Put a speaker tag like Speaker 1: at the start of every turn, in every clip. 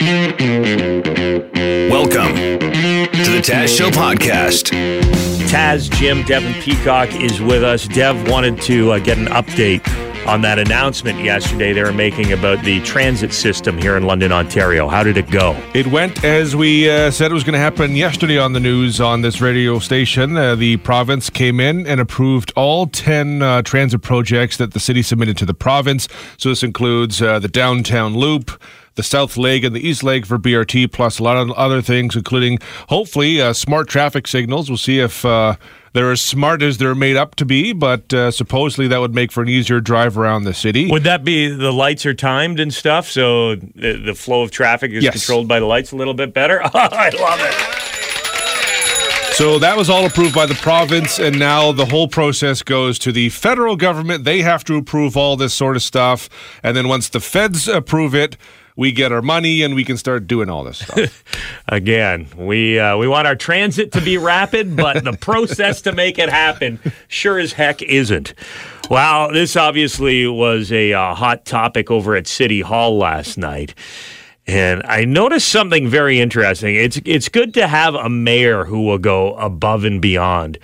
Speaker 1: Welcome to the Taz Show podcast.
Speaker 2: Taz, Jim, Devin Peacock is with us. Dev wanted to uh, get an update on that announcement yesterday they were making about the transit system here in London, Ontario. How did it go?
Speaker 3: It went as we uh, said it was going to happen yesterday on the news on this radio station. Uh, the province came in and approved all 10 uh, transit projects that the city submitted to the province. So this includes uh, the downtown loop the south leg and the east leg for BRT, plus a lot of other things, including hopefully uh, smart traffic signals. We'll see if uh, they're as smart as they're made up to be, but uh, supposedly that would make for an easier drive around the city.
Speaker 2: Would that be the lights are timed and stuff, so the, the flow of traffic is
Speaker 3: Yes.
Speaker 2: controlled by the lights a little bit better? I love it.
Speaker 3: So that was all approved by the province, and now the whole process goes to the federal government. They have to approve all this sort of stuff, and then once the feds approve it, we get our money and we can start doing all this stuff.
Speaker 2: Again, we uh, we want our transit to be rapid, but the process to make it happen sure as heck isn't. Wow, this obviously was a uh, hot topic over at City Hall last night. And I noticed something very interesting. It's it's good to have a mayor who will go above and beyond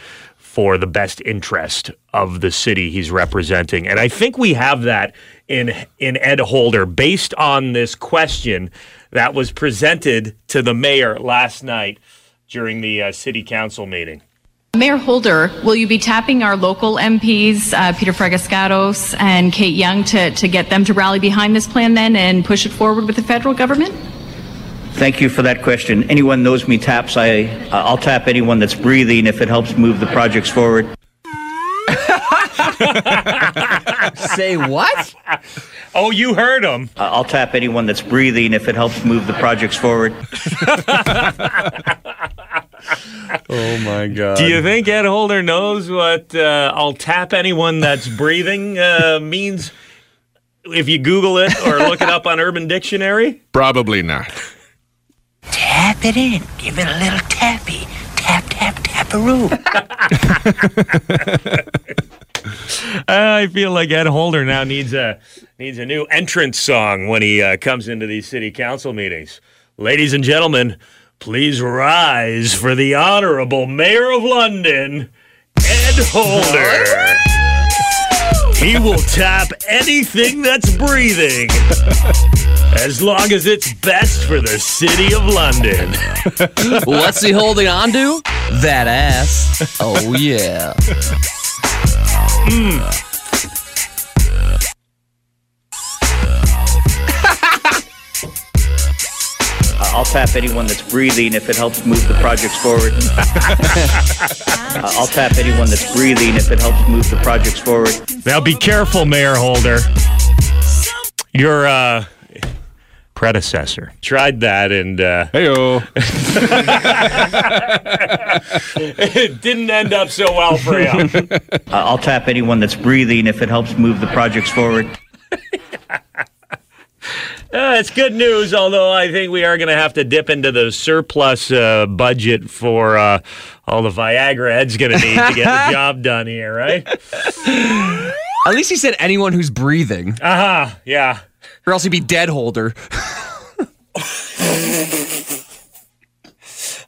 Speaker 2: for the best interest of the city he's representing. And I think we have that in in Ed Holder based on this question that was presented to the mayor last night during the uh, city council meeting.
Speaker 4: Mayor Holder, will you be tapping our local MPs, uh, Peter Fragiskatos and Kate Young, to, to get them to rally behind this plan then and push it forward with the federal government?
Speaker 5: Thank you for that question. Anyone knows me taps, I, I'll tap anyone that's breathing if it helps move the projects forward.
Speaker 6: Say what?
Speaker 2: Oh, you heard him.
Speaker 5: I'll tap anyone that's breathing if it helps move the projects forward.
Speaker 6: Oh my god.
Speaker 2: Do you think Ed Holder knows what uh, I'll tap anyone that's breathing uh, means if you Google it or look it up on Urban Dictionary?
Speaker 3: Probably not.
Speaker 7: Tap it in. Give it a little tappy. Tap, tap, taparoo.
Speaker 2: I feel like Ed Holder now needs a needs a new entrance song when he uh, comes into these city council meetings. Ladies and gentlemen, please rise for the honorable mayor of London, Ed Holder. He will tap anything that's breathing. As long as it's best for the city of London.
Speaker 6: What's he holding on to? That ass. Oh yeah.
Speaker 5: I'll tap anyone that's breathing if it helps move the projects forward. I'll tap anyone that's breathing if it helps move the projects forward.
Speaker 2: Now be careful, Mayor Holder. You're uh, predecessor tried that and uh,
Speaker 3: Heyo.
Speaker 2: it didn't end up so well for him.
Speaker 5: I'll tap anyone that's breathing if it helps move the projects forward.
Speaker 2: Uh, it's good news, although I think we are going to have to dip into the surplus uh, budget for uh, all the Viagra Ed's going to need to get the job done here, right?
Speaker 6: At least he said anyone who's breathing,
Speaker 2: Uh huh. Yeah.
Speaker 6: or else he'd be dead holder.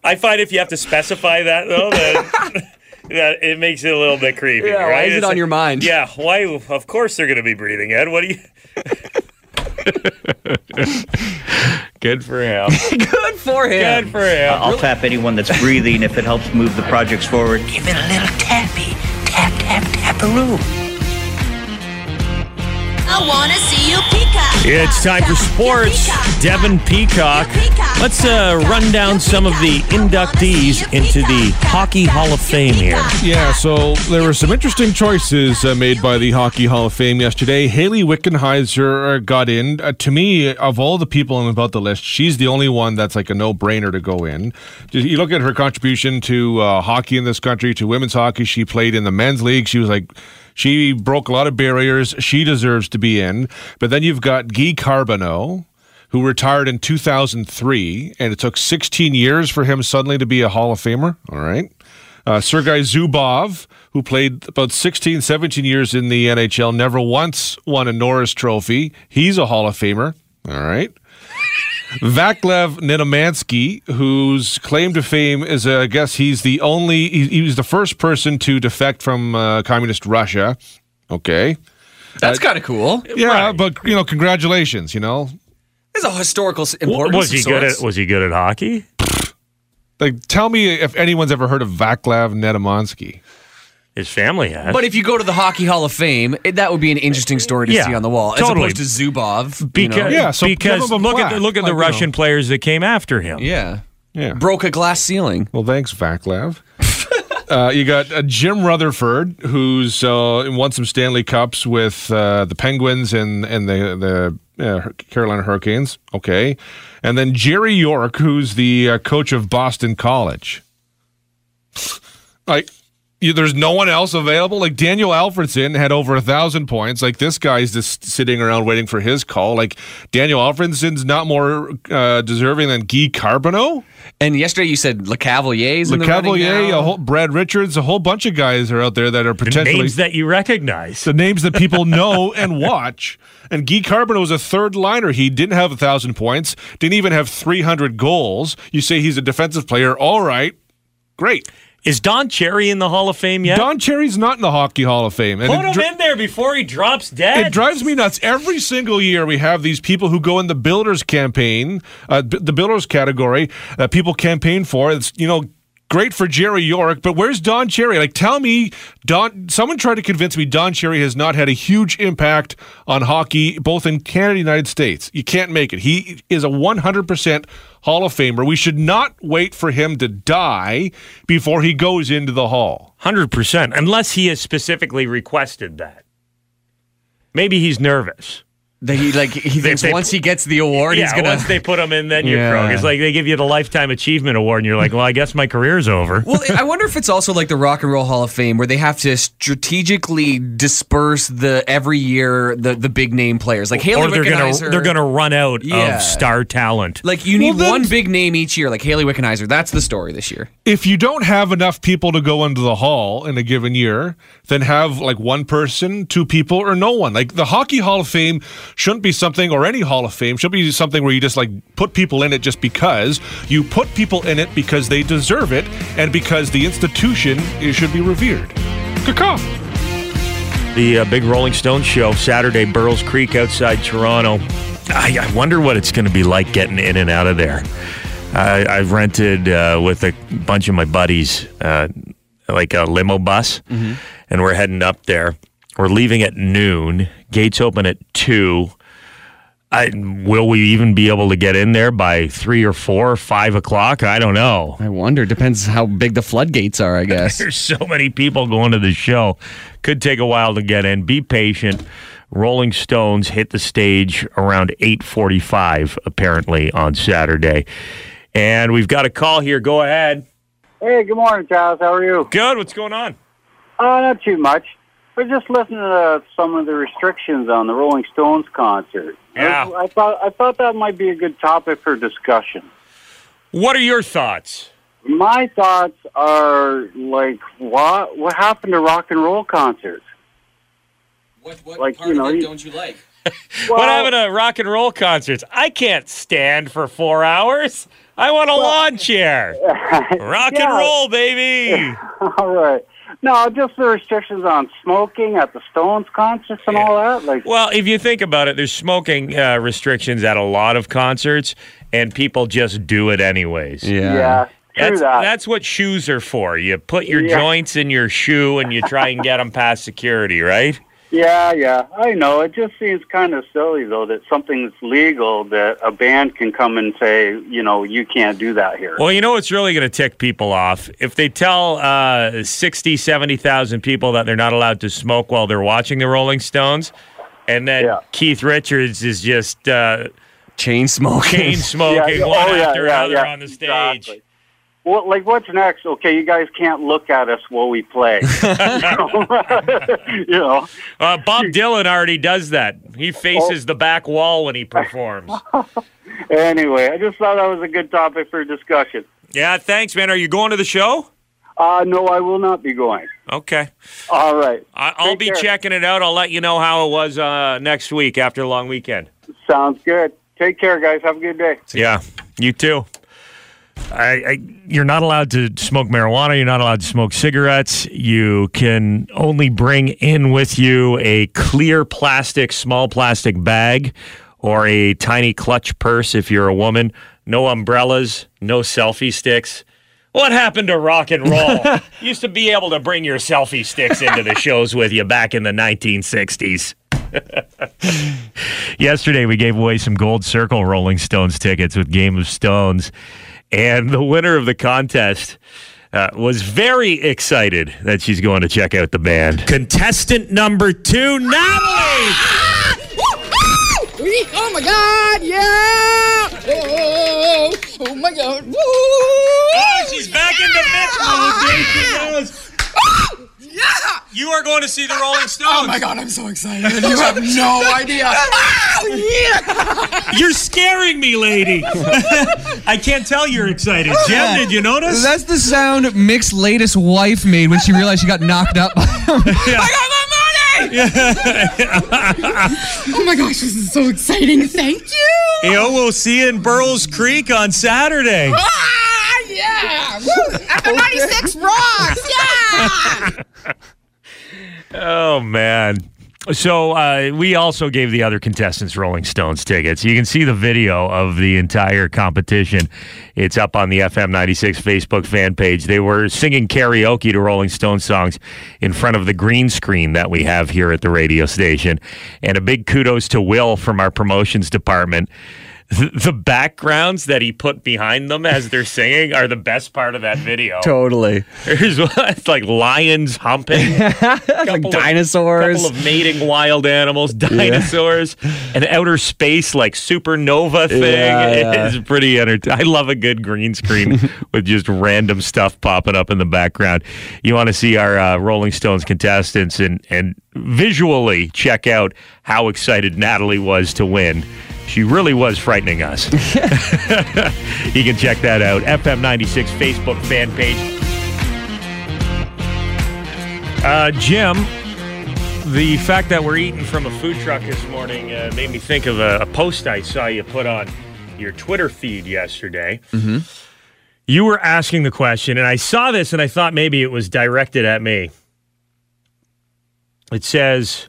Speaker 2: I find if you have to specify that though, that, that it makes it a little bit creepy.
Speaker 6: Yeah, why is it
Speaker 2: It's
Speaker 6: on
Speaker 2: like-
Speaker 6: your mind?
Speaker 2: Yeah. Why? Of course they're going to be breathing, Ed. What do you? Good for him.
Speaker 6: Good for him.
Speaker 2: Good for him.
Speaker 5: I'll tap anyone that's breathing if it helps move the projects forward.
Speaker 7: Give it a little tappy. Tap, tap, taparoo.
Speaker 8: I wanna see you peacock.
Speaker 2: It's time for sports.
Speaker 8: Peacock.
Speaker 2: Devin Peacock.
Speaker 8: Peacock.
Speaker 2: Let's uh, run down some of the inductees into the Hockey Hall of Fame here.
Speaker 3: Yeah, so there were some interesting choices uh, made by the Hockey Hall of Fame yesterday. Hayley Wickenheiser uh, got in. Uh, to me, of all the people on about the list, she's the only one that's like a no-brainer to go in. You look at her contribution to uh, hockey in this country, to women's hockey. She played in the men's league. She was like, she broke a lot of barriers. She deserves to be in. But then you've got Guy Carbonneau who retired in 2003, and it took 16 years for him suddenly to be a Hall of Famer. All right. Uh, Sergei Zubov, who played about 16, 17 years in the NHL, never once won a Norris Trophy. He's a Hall of Famer. All right. Vaclav Nedomansky, whose claim to fame is, uh, I guess he's the only, he, he was the first person to defect from uh, communist Russia. Okay.
Speaker 6: That's kind of cool.
Speaker 3: Yeah,
Speaker 2: Right.
Speaker 3: but, you know, congratulations, you know.
Speaker 6: There's a historical s- importance.
Speaker 2: was he
Speaker 6: of
Speaker 2: good
Speaker 6: sorts.
Speaker 2: at was he good at hockey?
Speaker 3: Like, tell me if anyone's ever heard of Vaclav Nedomansky.
Speaker 2: His family had.
Speaker 6: But if you go to the Hockey Hall of Fame, it, that would be an interesting story to
Speaker 2: Yeah,
Speaker 6: see on the wall, as
Speaker 2: totally.
Speaker 6: opposed to Zubov. you
Speaker 2: because
Speaker 6: know?
Speaker 3: Yeah, so
Speaker 2: because
Speaker 3: give him a
Speaker 2: look at
Speaker 3: plaque,
Speaker 2: the, look at the
Speaker 3: like, you know.
Speaker 2: Russian players that came after him.
Speaker 6: yeah,
Speaker 3: Yeah.
Speaker 6: broke a glass ceiling.
Speaker 3: Well, thanks, Vaclav. uh, you got uh, Jim Rutherford, who's uh, won some Stanley Cups with uh, the Penguins and and the the uh, Carolina Hurricanes. Okay, and then Jerry York, who's the uh, coach of Boston College. Like. You, there's no one else available. Like Daniel Alfredsson had over a thousand points. Like this guy's just sitting around waiting for his call. Like Daniel Alfredsson's not more uh, deserving than Guy Carbonneau.
Speaker 6: And yesterday you said Lecavalier's
Speaker 3: Le
Speaker 6: in the running
Speaker 3: Cavalier,
Speaker 6: now.
Speaker 3: a whole, Brad Richards, a whole bunch of guys are out there that are
Speaker 2: The
Speaker 3: potentially
Speaker 2: names that you recognize.
Speaker 3: the names that people know and watch. And Guy Carbonneau was a third liner. He didn't have a thousand points, didn't even have three hundred goals. You say he's a defensive player, all right, great.
Speaker 2: Is Don Cherry in the Hall of Fame yet?
Speaker 3: Don Cherry's not in the Hockey Hall of Fame, and
Speaker 2: Put him
Speaker 3: dri-
Speaker 2: in there before he drops dead.
Speaker 3: it drives me nuts. Every single year, we have these people who go in the builders campaign, uh, b- the builders category that people campaign for. It's you know great for Jerry York, but where's Don Cherry? Like, tell me, Don. Someone tried to convince me Don Cherry has not had a huge impact on hockey, both in Canada and United States. You can't make it. He is a 100% Hall of Famer. We should not wait for him to die before he goes into the Hall.
Speaker 2: Hundred percent, unless he has specifically requested that. Maybe he's nervous.
Speaker 6: That he like he thinks
Speaker 2: they-
Speaker 6: once he gets the award,
Speaker 2: yeah,
Speaker 6: he's gonna.
Speaker 2: once they put him in, then you're
Speaker 6: Yeah.
Speaker 2: croak. It's like they give you the lifetime achievement award, and you're like, well, I guess my career's over.
Speaker 6: well, I wonder if it's also like the Rock and Roll Hall of Fame, where they have to strategically disperse the every year the the big name players, like Hayley
Speaker 2: or they're gonna
Speaker 6: Wickenheiser.
Speaker 2: they're gonna run out
Speaker 6: Yeah.
Speaker 2: of star talent.
Speaker 6: like you need
Speaker 3: Well, then-
Speaker 6: one big name each year, like Hayley Wickenheiser. That's the story this year.
Speaker 3: if you don't have enough people to go into the hall in a given year, then have like one person, two people, or no one. Like the Hockey Hall of Fame shouldn't be something, or any Hall of Fame should be something where you just like put people in it just because. You put people in it because they deserve it and because the institution it should be revered. Caw.
Speaker 2: The uh, big Rolling Stones show Saturday, Burl's Creek outside Toronto. I, I wonder what it's going to be like getting in and out of there. I, I've rented uh, with a bunch of my buddies, uh, like a limo bus, and we're heading up there. We're leaving at noon. Gates open at two. I, will we even be able to get in there by three or four or five o'clock? I don't know.
Speaker 6: I wonder. Depends how big the floodgates are, I guess.
Speaker 2: There's so many people going to the show. Could take a while to get in. Be patient. Rolling Stones hit the stage around 8:45 apparently on Saturday. And we've got a call here. Go ahead.
Speaker 9: Hey, good morning, Charles. How are you?
Speaker 2: Good. What's going on?
Speaker 9: Uh, not too much. We're just listening to some of the restrictions on the Rolling Stones concert.
Speaker 2: Yeah.
Speaker 9: I, I thought I thought that might be a good topic for discussion.
Speaker 2: What are your thoughts?
Speaker 9: My thoughts are like, what what happened to rock and roll concerts?
Speaker 6: What, what
Speaker 9: Like, part you know, of it
Speaker 6: don't you like?
Speaker 9: Well,
Speaker 2: what happened to rock and roll concerts? I can't stand for four hours. I want a lawn chair. Rock and roll, baby.
Speaker 9: All right. No, just the restrictions on smoking at the Stones concerts and all that. Like,
Speaker 2: Well, if you think about it, there's smoking uh, restrictions at a lot of concerts, and people just do it anyways.
Speaker 9: yeah, true
Speaker 2: That's,
Speaker 9: that.
Speaker 2: that's what shoes are for. You put your
Speaker 9: Yeah.
Speaker 2: joints in your shoe and you try and get them past security, right?
Speaker 9: Yeah, yeah, I know. It just seems kind of silly, though, that something's legal that a band can come and say, you know, you can't do that here.
Speaker 2: Well, you know what's really going to tick people off? If they tell uh, 60, 70,000 people that they're not allowed to smoke while they're watching the Rolling Stones, and then
Speaker 9: Yeah.
Speaker 2: Keith Richards is just uh,
Speaker 6: Chain smoking.
Speaker 2: chain smoking
Speaker 9: Yeah,
Speaker 2: one
Speaker 9: oh,
Speaker 2: after
Speaker 9: yeah,
Speaker 2: another
Speaker 9: yeah,
Speaker 2: on the stage.
Speaker 9: exactly. Well, like, what's next? Okay, you guys can't look at us while we play. you know,
Speaker 2: Uh, Bob Dylan already does that. He faces the back wall when he performs.
Speaker 9: anyway, I just thought that was a good topic for discussion.
Speaker 2: Yeah, thanks, man. Are you going to the show?
Speaker 9: Uh, no, I will not be going.
Speaker 2: Okay.
Speaker 9: All right.
Speaker 2: I- I'll
Speaker 9: Take
Speaker 2: be
Speaker 9: care.
Speaker 2: checking it out. I'll let you know how it was uh, next week after a long weekend.
Speaker 9: Sounds good. Take care, guys. Have a good day.
Speaker 2: Yeah, you too. I, I, you're not allowed to smoke marijuana. You're not allowed to smoke cigarettes. You can only bring in with you a clear plastic, small plastic bag or a tiny clutch purse if you're a woman. No umbrellas, no selfie sticks. What happened to rock and roll? used to be able to bring your selfie sticks into the shows with you back in the 1960s. Yesterday, we gave away some Gold Circle Rolling Stones tickets with Game of Stones. And the winner of the contest uh, was very excited that she's going to check out the band. Contestant number two, Natalie!
Speaker 10: Oh my god, yeah! Oh, oh my god. Woo!
Speaker 2: Oh, she's back in the mix mode. There she goes.
Speaker 10: Yeah!
Speaker 2: You are going to see the Rolling Stones.
Speaker 10: Oh my god, I'm so excited. You have no idea. Oh yeah!
Speaker 2: You're scaring me, lady. I can't tell you're excited. Jim, did you notice?
Speaker 6: That's the sound Mick's latest wife made when she realized she got knocked up by him.
Speaker 10: I got my money! oh my gosh, this is so exciting. Thank you.
Speaker 2: Yo, we'll see you in Burl's Creek on Saturday.
Speaker 10: Ah, yeah! Woo! FM 96 rocks! Yeah!
Speaker 2: Oh man. So uh, we also gave the other contestants Rolling Stones tickets. You can see the video of the entire competition. It's up on the FM 96 Facebook fan page. They were singing karaoke to Rolling Stones songs in front of the green screen that we have here at the radio station. And a big kudos to Will from our promotions department. The backgrounds that he put behind them as they're singing are the best part of that video.
Speaker 6: Totally.
Speaker 2: There's it's like lions humping,
Speaker 6: like
Speaker 2: of-
Speaker 6: dinosaurs.
Speaker 2: couple of mating wild animals, dinosaurs, an outer space like supernova thing.
Speaker 6: Yeah, yeah.
Speaker 2: It's pretty entertaining. I love a good green screen with just random stuff popping up in the background. You want to see our uh, Rolling Stones contestants and and visually check out how excited Natalie was to win. She really was frightening us. you can check that out. FM96 Facebook fan page. Uh, Jim, the fact that we're eating from a food truck this morning uh, made me think of a, a post I saw you put on your Twitter feed yesterday.
Speaker 6: Mm-hmm.
Speaker 2: You were asking the question, and I saw this and I thought maybe it was directed at me. It says,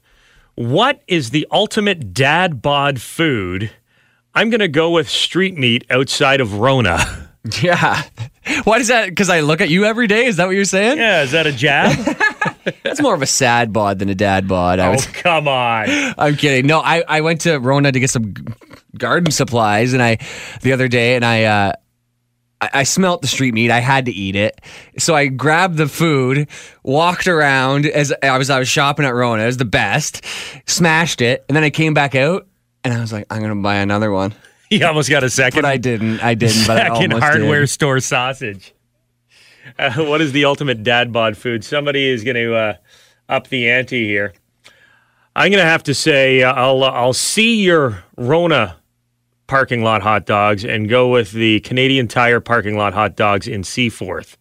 Speaker 2: What is the ultimate dad bod food? I'm going to go with street meat outside of Rona.
Speaker 6: Yeah. Why does that? Because I look at you every day. Is that what you're saying?
Speaker 2: Yeah, is that a jab?
Speaker 6: That's more of a sad bod than a dad bod. I
Speaker 2: oh,
Speaker 6: was,
Speaker 2: come on.
Speaker 6: I'm kidding. No, I, I went to Rona to get some garden supplies, and I the other day, and I uh, I, I smelt the street meat. I had to eat it, so I grabbed the food, walked around as I was I was shopping at Rona. It was the best. Smashed it, and then I came back out, and I was like, I'm gonna buy another one.
Speaker 2: You almost got a second.
Speaker 6: But I didn't. I didn't. But
Speaker 2: Second
Speaker 6: almost
Speaker 2: hardware
Speaker 6: did.
Speaker 2: store sausage. Uh, what is the ultimate dad bod food? Somebody is going to uh, up the ante here. I'm going to have to say uh, I'll uh, I'll see your Rona parking lot hot dogs and go with the Canadian Tire parking lot hot dogs in Seaforth.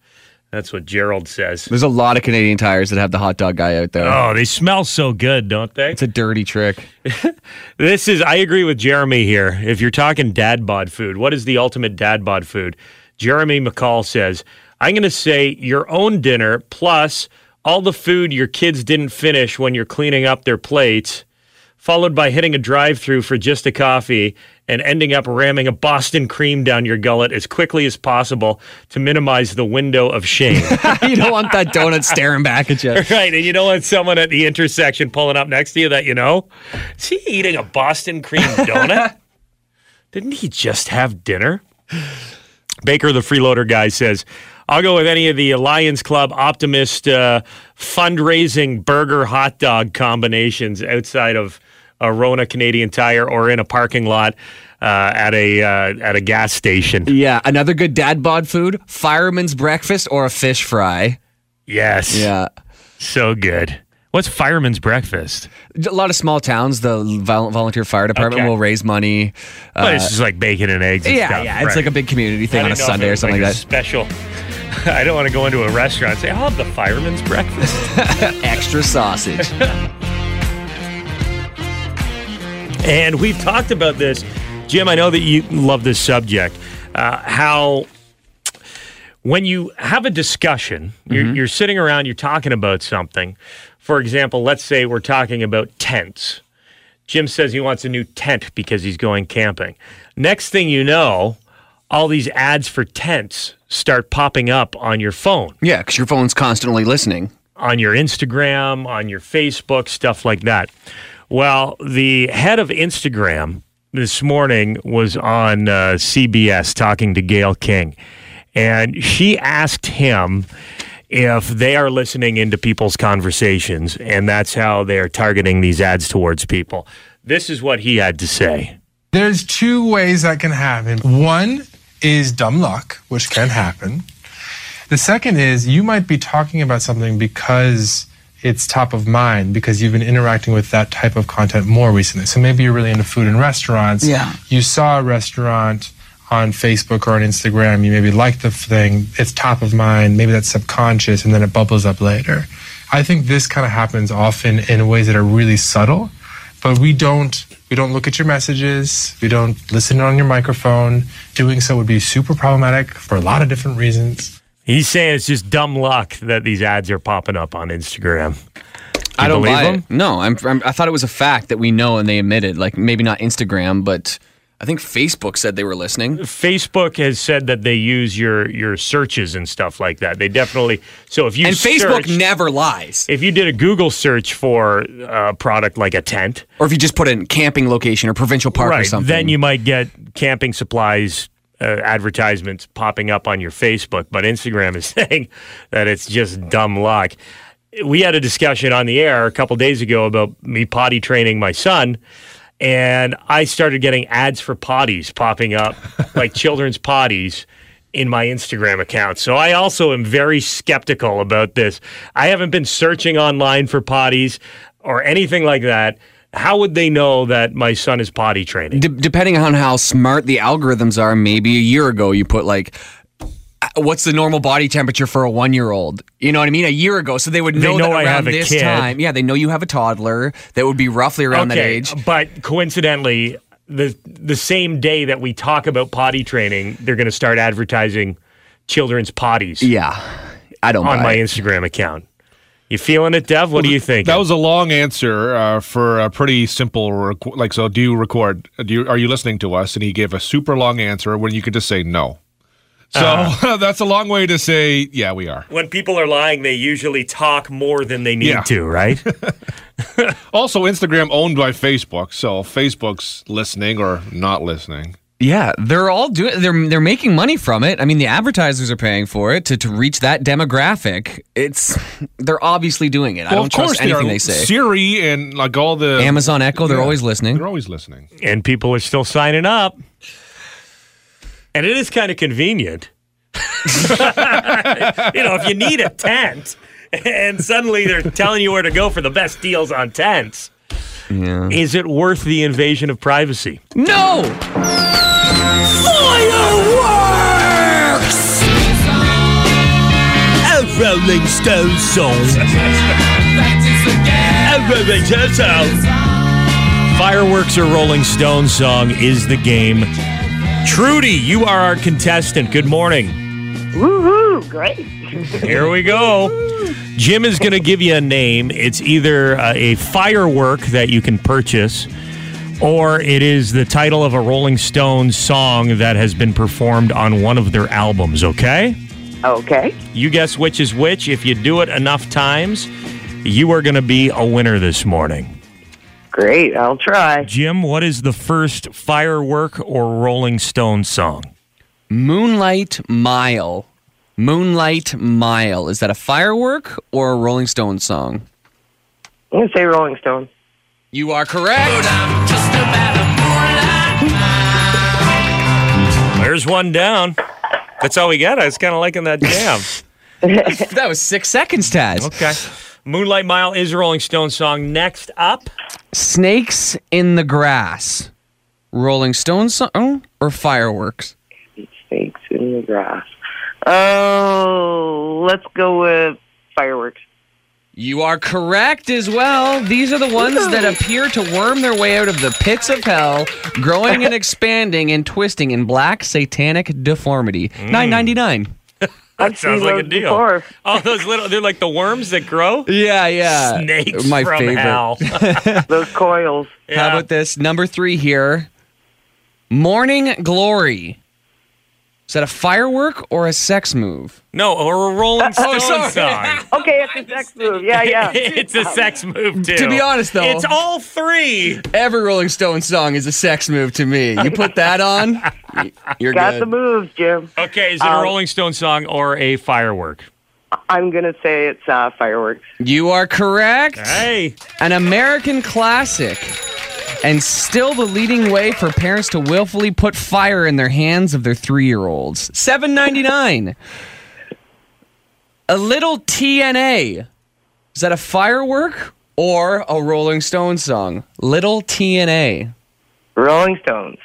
Speaker 2: That's what Gerald says.
Speaker 6: There's a lot of Canadian tires that have the hot dog guy out there.
Speaker 2: Oh, they smell so good, don't they?
Speaker 6: It's a dirty trick.
Speaker 2: This is, I agree with Jeremy here. If you're talking dad bod food, what is the ultimate dad bod food? Jeremy McCall says, I'm going to say your own dinner plus all the food your kids didn't finish when you're cleaning up their plates, followed by hitting a drive through for just a coffee and ending up ramming a Boston cream down your gullet as quickly as possible to minimize the window of shame.
Speaker 6: you don't want that donut staring back at you.
Speaker 2: Right, and you don't want someone at the intersection pulling up next to you that you know. Is he eating a Boston cream donut? Didn't he just have dinner? Baker, the freeloader guy, says, I'll go with any of the Lions Club Optimist uh, fundraising burger hot dog combinations outside of a Rona Canadian Tire or in a parking lot uh, at a uh, at a gas station.
Speaker 6: Yeah, another good dad bod food: fireman's breakfast or a fish fry.
Speaker 2: Yes.
Speaker 6: Yeah.
Speaker 2: So good. What's fireman's breakfast?
Speaker 6: A lot of small towns, the vol- volunteer fire department
Speaker 2: Okay.
Speaker 6: will raise money.
Speaker 2: But
Speaker 6: uh,
Speaker 2: it's just like bacon and eggs and
Speaker 6: yeah,
Speaker 2: stuff.
Speaker 6: yeah, it's like a big community thing on a
Speaker 2: didn't know if
Speaker 6: Sunday or something
Speaker 2: like
Speaker 6: like
Speaker 2: a Special. I don't want to go into a restaurant and say, I'll have the fireman's breakfast.
Speaker 6: Extra sausage.
Speaker 2: and we've talked about this Jim, I know that you love this subject. Uh, how when you have a discussion, you're,
Speaker 6: Mm-hmm.
Speaker 2: you're sitting around, you're talking about something. For example, let's say we're talking about tents. Jim says he wants a new tent because he's going camping. Next thing you know, all these ads for tents start popping up on your phone,
Speaker 6: Yeah, because your phone's constantly listening.
Speaker 2: on your Instagram, on your Facebook, stuff like that. Well, the head of Instagram this morning was on uh, CBS talking to Gayle King, and she asked him if they are listening into people's conversations, and that's how they are targeting these ads towards people. This is what he had to say.
Speaker 11: There's two ways that can happen. One is dumb luck, which can happen. The second is you might be talking about something because it's top of mind because you've been interacting with that type of content more recently. So maybe you're really into food and restaurants.
Speaker 10: Yeah.
Speaker 11: You saw a restaurant on Facebook or on Instagram, you maybe like the thing, it's top of mind, maybe that's subconscious and then it bubbles up later. I think this kind of happens often in ways that are really subtle, but we don't we don't look at your messages, we don't listen on your microphone. Doing so would be super problematic for a lot of different reasons.
Speaker 2: He's saying it's just dumb luck that these ads are popping up on Instagram.
Speaker 6: I don't
Speaker 2: believe him?
Speaker 6: it. No, I'm, I'm. I thought it was a fact that we know and they admitted. Like maybe not Instagram, but I think Facebook said they were listening.
Speaker 2: Facebook has said that they use your your searches and stuff like that. They definitely so if you
Speaker 6: and Facebook
Speaker 2: searched-
Speaker 6: never lies.
Speaker 2: if you did a Google search for a product like a tent,
Speaker 6: Or if you just put in camping location or provincial park or
Speaker 2: right,
Speaker 6: something.
Speaker 2: then you might get camping supplies uh, advertisements popping up on your Facebook. But Instagram is saying that it's just dumb luck. We had a discussion on the air a couple days ago about me potty training my son. And I started getting ads for potties popping up, like children's potties, in my Instagram account. So I also am very skeptical about this. I haven't been searching online for potties or anything like that. How would they know that my son is potty training?
Speaker 6: Depending on how smart the algorithms are, maybe a year ago you put like, uh, what's the normal body temperature for a one year old? You know what I mean? A year ago, so they would
Speaker 2: They
Speaker 6: know,
Speaker 2: know
Speaker 6: that
Speaker 2: I
Speaker 6: around this
Speaker 2: kid.
Speaker 6: time. Yeah, they know you have a toddler that would be roughly around that age.
Speaker 2: But coincidentally, the the same day that we talk about potty training, they're going to start advertising children's potties
Speaker 6: Yeah, I don't
Speaker 2: on my
Speaker 6: it.
Speaker 2: Instagram account. You feeling it, Dev? What do you think?
Speaker 3: That was a long answer uh, for a pretty simple requ- like. So, do you record? Do you, are you listening to us? And he gave a super long answer when you could just say no. So
Speaker 2: Uh-huh.
Speaker 3: that's a long way to say, yeah, we are.
Speaker 2: when people are lying, they usually talk more than they need
Speaker 3: Yeah.
Speaker 2: to, right?
Speaker 3: Also, Instagram owned by Facebook, so Facebook's listening or not listening.
Speaker 6: Yeah, they're all doing. They're they're making money from it. I mean, the advertisers are paying for it to, to reach that demographic. It's they're obviously doing it. I don't
Speaker 3: of course
Speaker 6: trust anything
Speaker 3: they,
Speaker 6: they, say.
Speaker 3: Siri and like all the
Speaker 6: Amazon Echo, they're
Speaker 3: Yeah.
Speaker 6: always listening.
Speaker 3: They're always listening.
Speaker 2: and people are still signing up. And it is kind of convenient. you know, if you need a tent and suddenly they're telling you where to go for the best deals on tents,
Speaker 6: Yeah.
Speaker 2: is it worth the invasion of privacy?
Speaker 6: No.
Speaker 1: Fireworks! A Rolling Stone song. A Rolling Stone song.
Speaker 2: Fireworks or Rolling Stone song is the game. Trudy, you are our contestant. Good morning.
Speaker 12: Woohoo! Great.
Speaker 2: Here we go. Jim is going to give you a name. It's either uh, a firework that you can purchase, or it is the title of a Rolling Stones song that has been performed on one of their albums, okay?
Speaker 12: Okay.
Speaker 2: You guess which is which. If you do it enough times, you are going to be a winner this morning.
Speaker 12: Great. I'll try.
Speaker 2: Jim, what is the first firework or Rolling Stone song?
Speaker 6: Moonlight Mile. Moonlight Mile. Is that a firework or a Rolling Stone song?
Speaker 12: I'm going to say Rolling Stone.
Speaker 6: You are correct.
Speaker 2: There's one down. That's all we got. I was kind of liking that jam.
Speaker 6: that was six seconds, Taz.
Speaker 2: Okay. Moonlight Mile is a Rolling Stone song. Next up,
Speaker 6: Snakes in the Grass. Rolling Stone song or fireworks?
Speaker 12: Snakes in the grass. Oh, let's go with fireworks.
Speaker 6: You are correct as well. These are the ones that appear to worm their way out of the pits of hell, growing and expanding and twisting in black satanic deformity. Mm. Nine ninety nine.
Speaker 2: That sounds like a deal.
Speaker 12: before.
Speaker 2: Oh, those little, they're like the worms that grow?
Speaker 6: Yeah, yeah.
Speaker 2: Snakes
Speaker 6: My
Speaker 2: from
Speaker 6: favorite.
Speaker 2: hell.
Speaker 12: Those coils.
Speaker 6: How about this? Number three here. Morning glory. Is that a firework or a sex move?
Speaker 2: No, or a Rolling Stone
Speaker 6: sorry.
Speaker 2: song.
Speaker 12: Okay, it's a sex move. Yeah, yeah.
Speaker 2: it's a sex move, too.
Speaker 6: To be honest, though,
Speaker 2: It's all three.
Speaker 6: every Rolling Stone song is a sex move to me. You put that on, you're
Speaker 12: Got
Speaker 6: good.
Speaker 12: the moves, Jim.
Speaker 2: Okay, is it a
Speaker 12: Um,
Speaker 2: Rolling Stone song or a firework?
Speaker 12: I'm gonna say it's uh, fireworks.
Speaker 6: You are correct.
Speaker 2: Hey.
Speaker 6: An American classic. And still the leading way for parents to willfully put fire in their hands of their three year olds. Seven ninety nine. A little TNA. Is that a firework or a Rolling Stone song? Little TNA.
Speaker 12: Rolling Stones.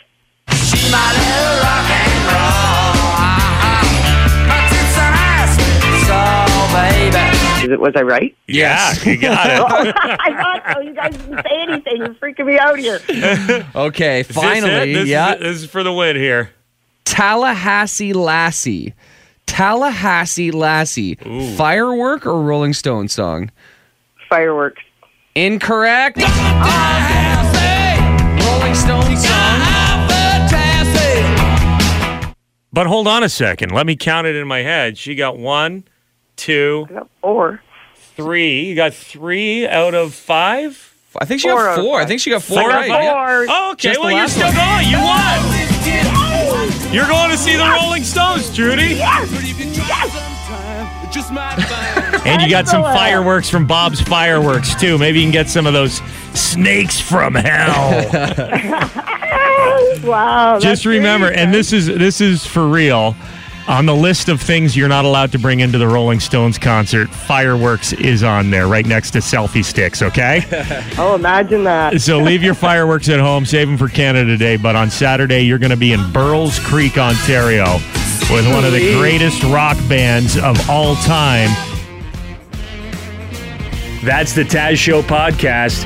Speaker 12: It? Was I right?
Speaker 2: Yeah, you got it.
Speaker 12: Oh, I thought so. You guys didn't say anything. You're freaking me out here.
Speaker 6: Okay,
Speaker 2: Is this it?
Speaker 6: finally,
Speaker 2: This is
Speaker 6: yeah.
Speaker 2: it? This is for the win here.
Speaker 6: Tallahassee Lassie. Tallahassee Lassie. Firework or Rolling Stone song?
Speaker 12: Fireworks.
Speaker 6: Incorrect. Rolling Stone song.
Speaker 2: But hold on a second. Let me count it in my head. She got one, two,
Speaker 12: Four.
Speaker 2: three. You got three out of five?
Speaker 6: I think she
Speaker 12: Four
Speaker 6: got four. I think she got four
Speaker 2: Four
Speaker 6: right.
Speaker 2: out
Speaker 6: yeah.
Speaker 12: Four.
Speaker 2: Oh, okay.
Speaker 6: Just
Speaker 2: well, you're still
Speaker 6: one.
Speaker 2: going. You won. You're going to see the Rolling Stones, Judy. And you got some fireworks from Bob's Fireworks, too. Maybe you can get some of those snakes from hell.
Speaker 12: Wow.
Speaker 2: Just remember, and this is this is for real. On the list of things you're not allowed to bring into the Rolling Stones concert, fireworks is on there, right next to selfie sticks. Okay.
Speaker 12: Oh, imagine that.
Speaker 2: So leave your fireworks at home, save them for Canada Day. But on Saturday, you're going to be in Burl's Creek, Ontario, with one of the greatest rock bands of all time. That's the Taz Show podcast.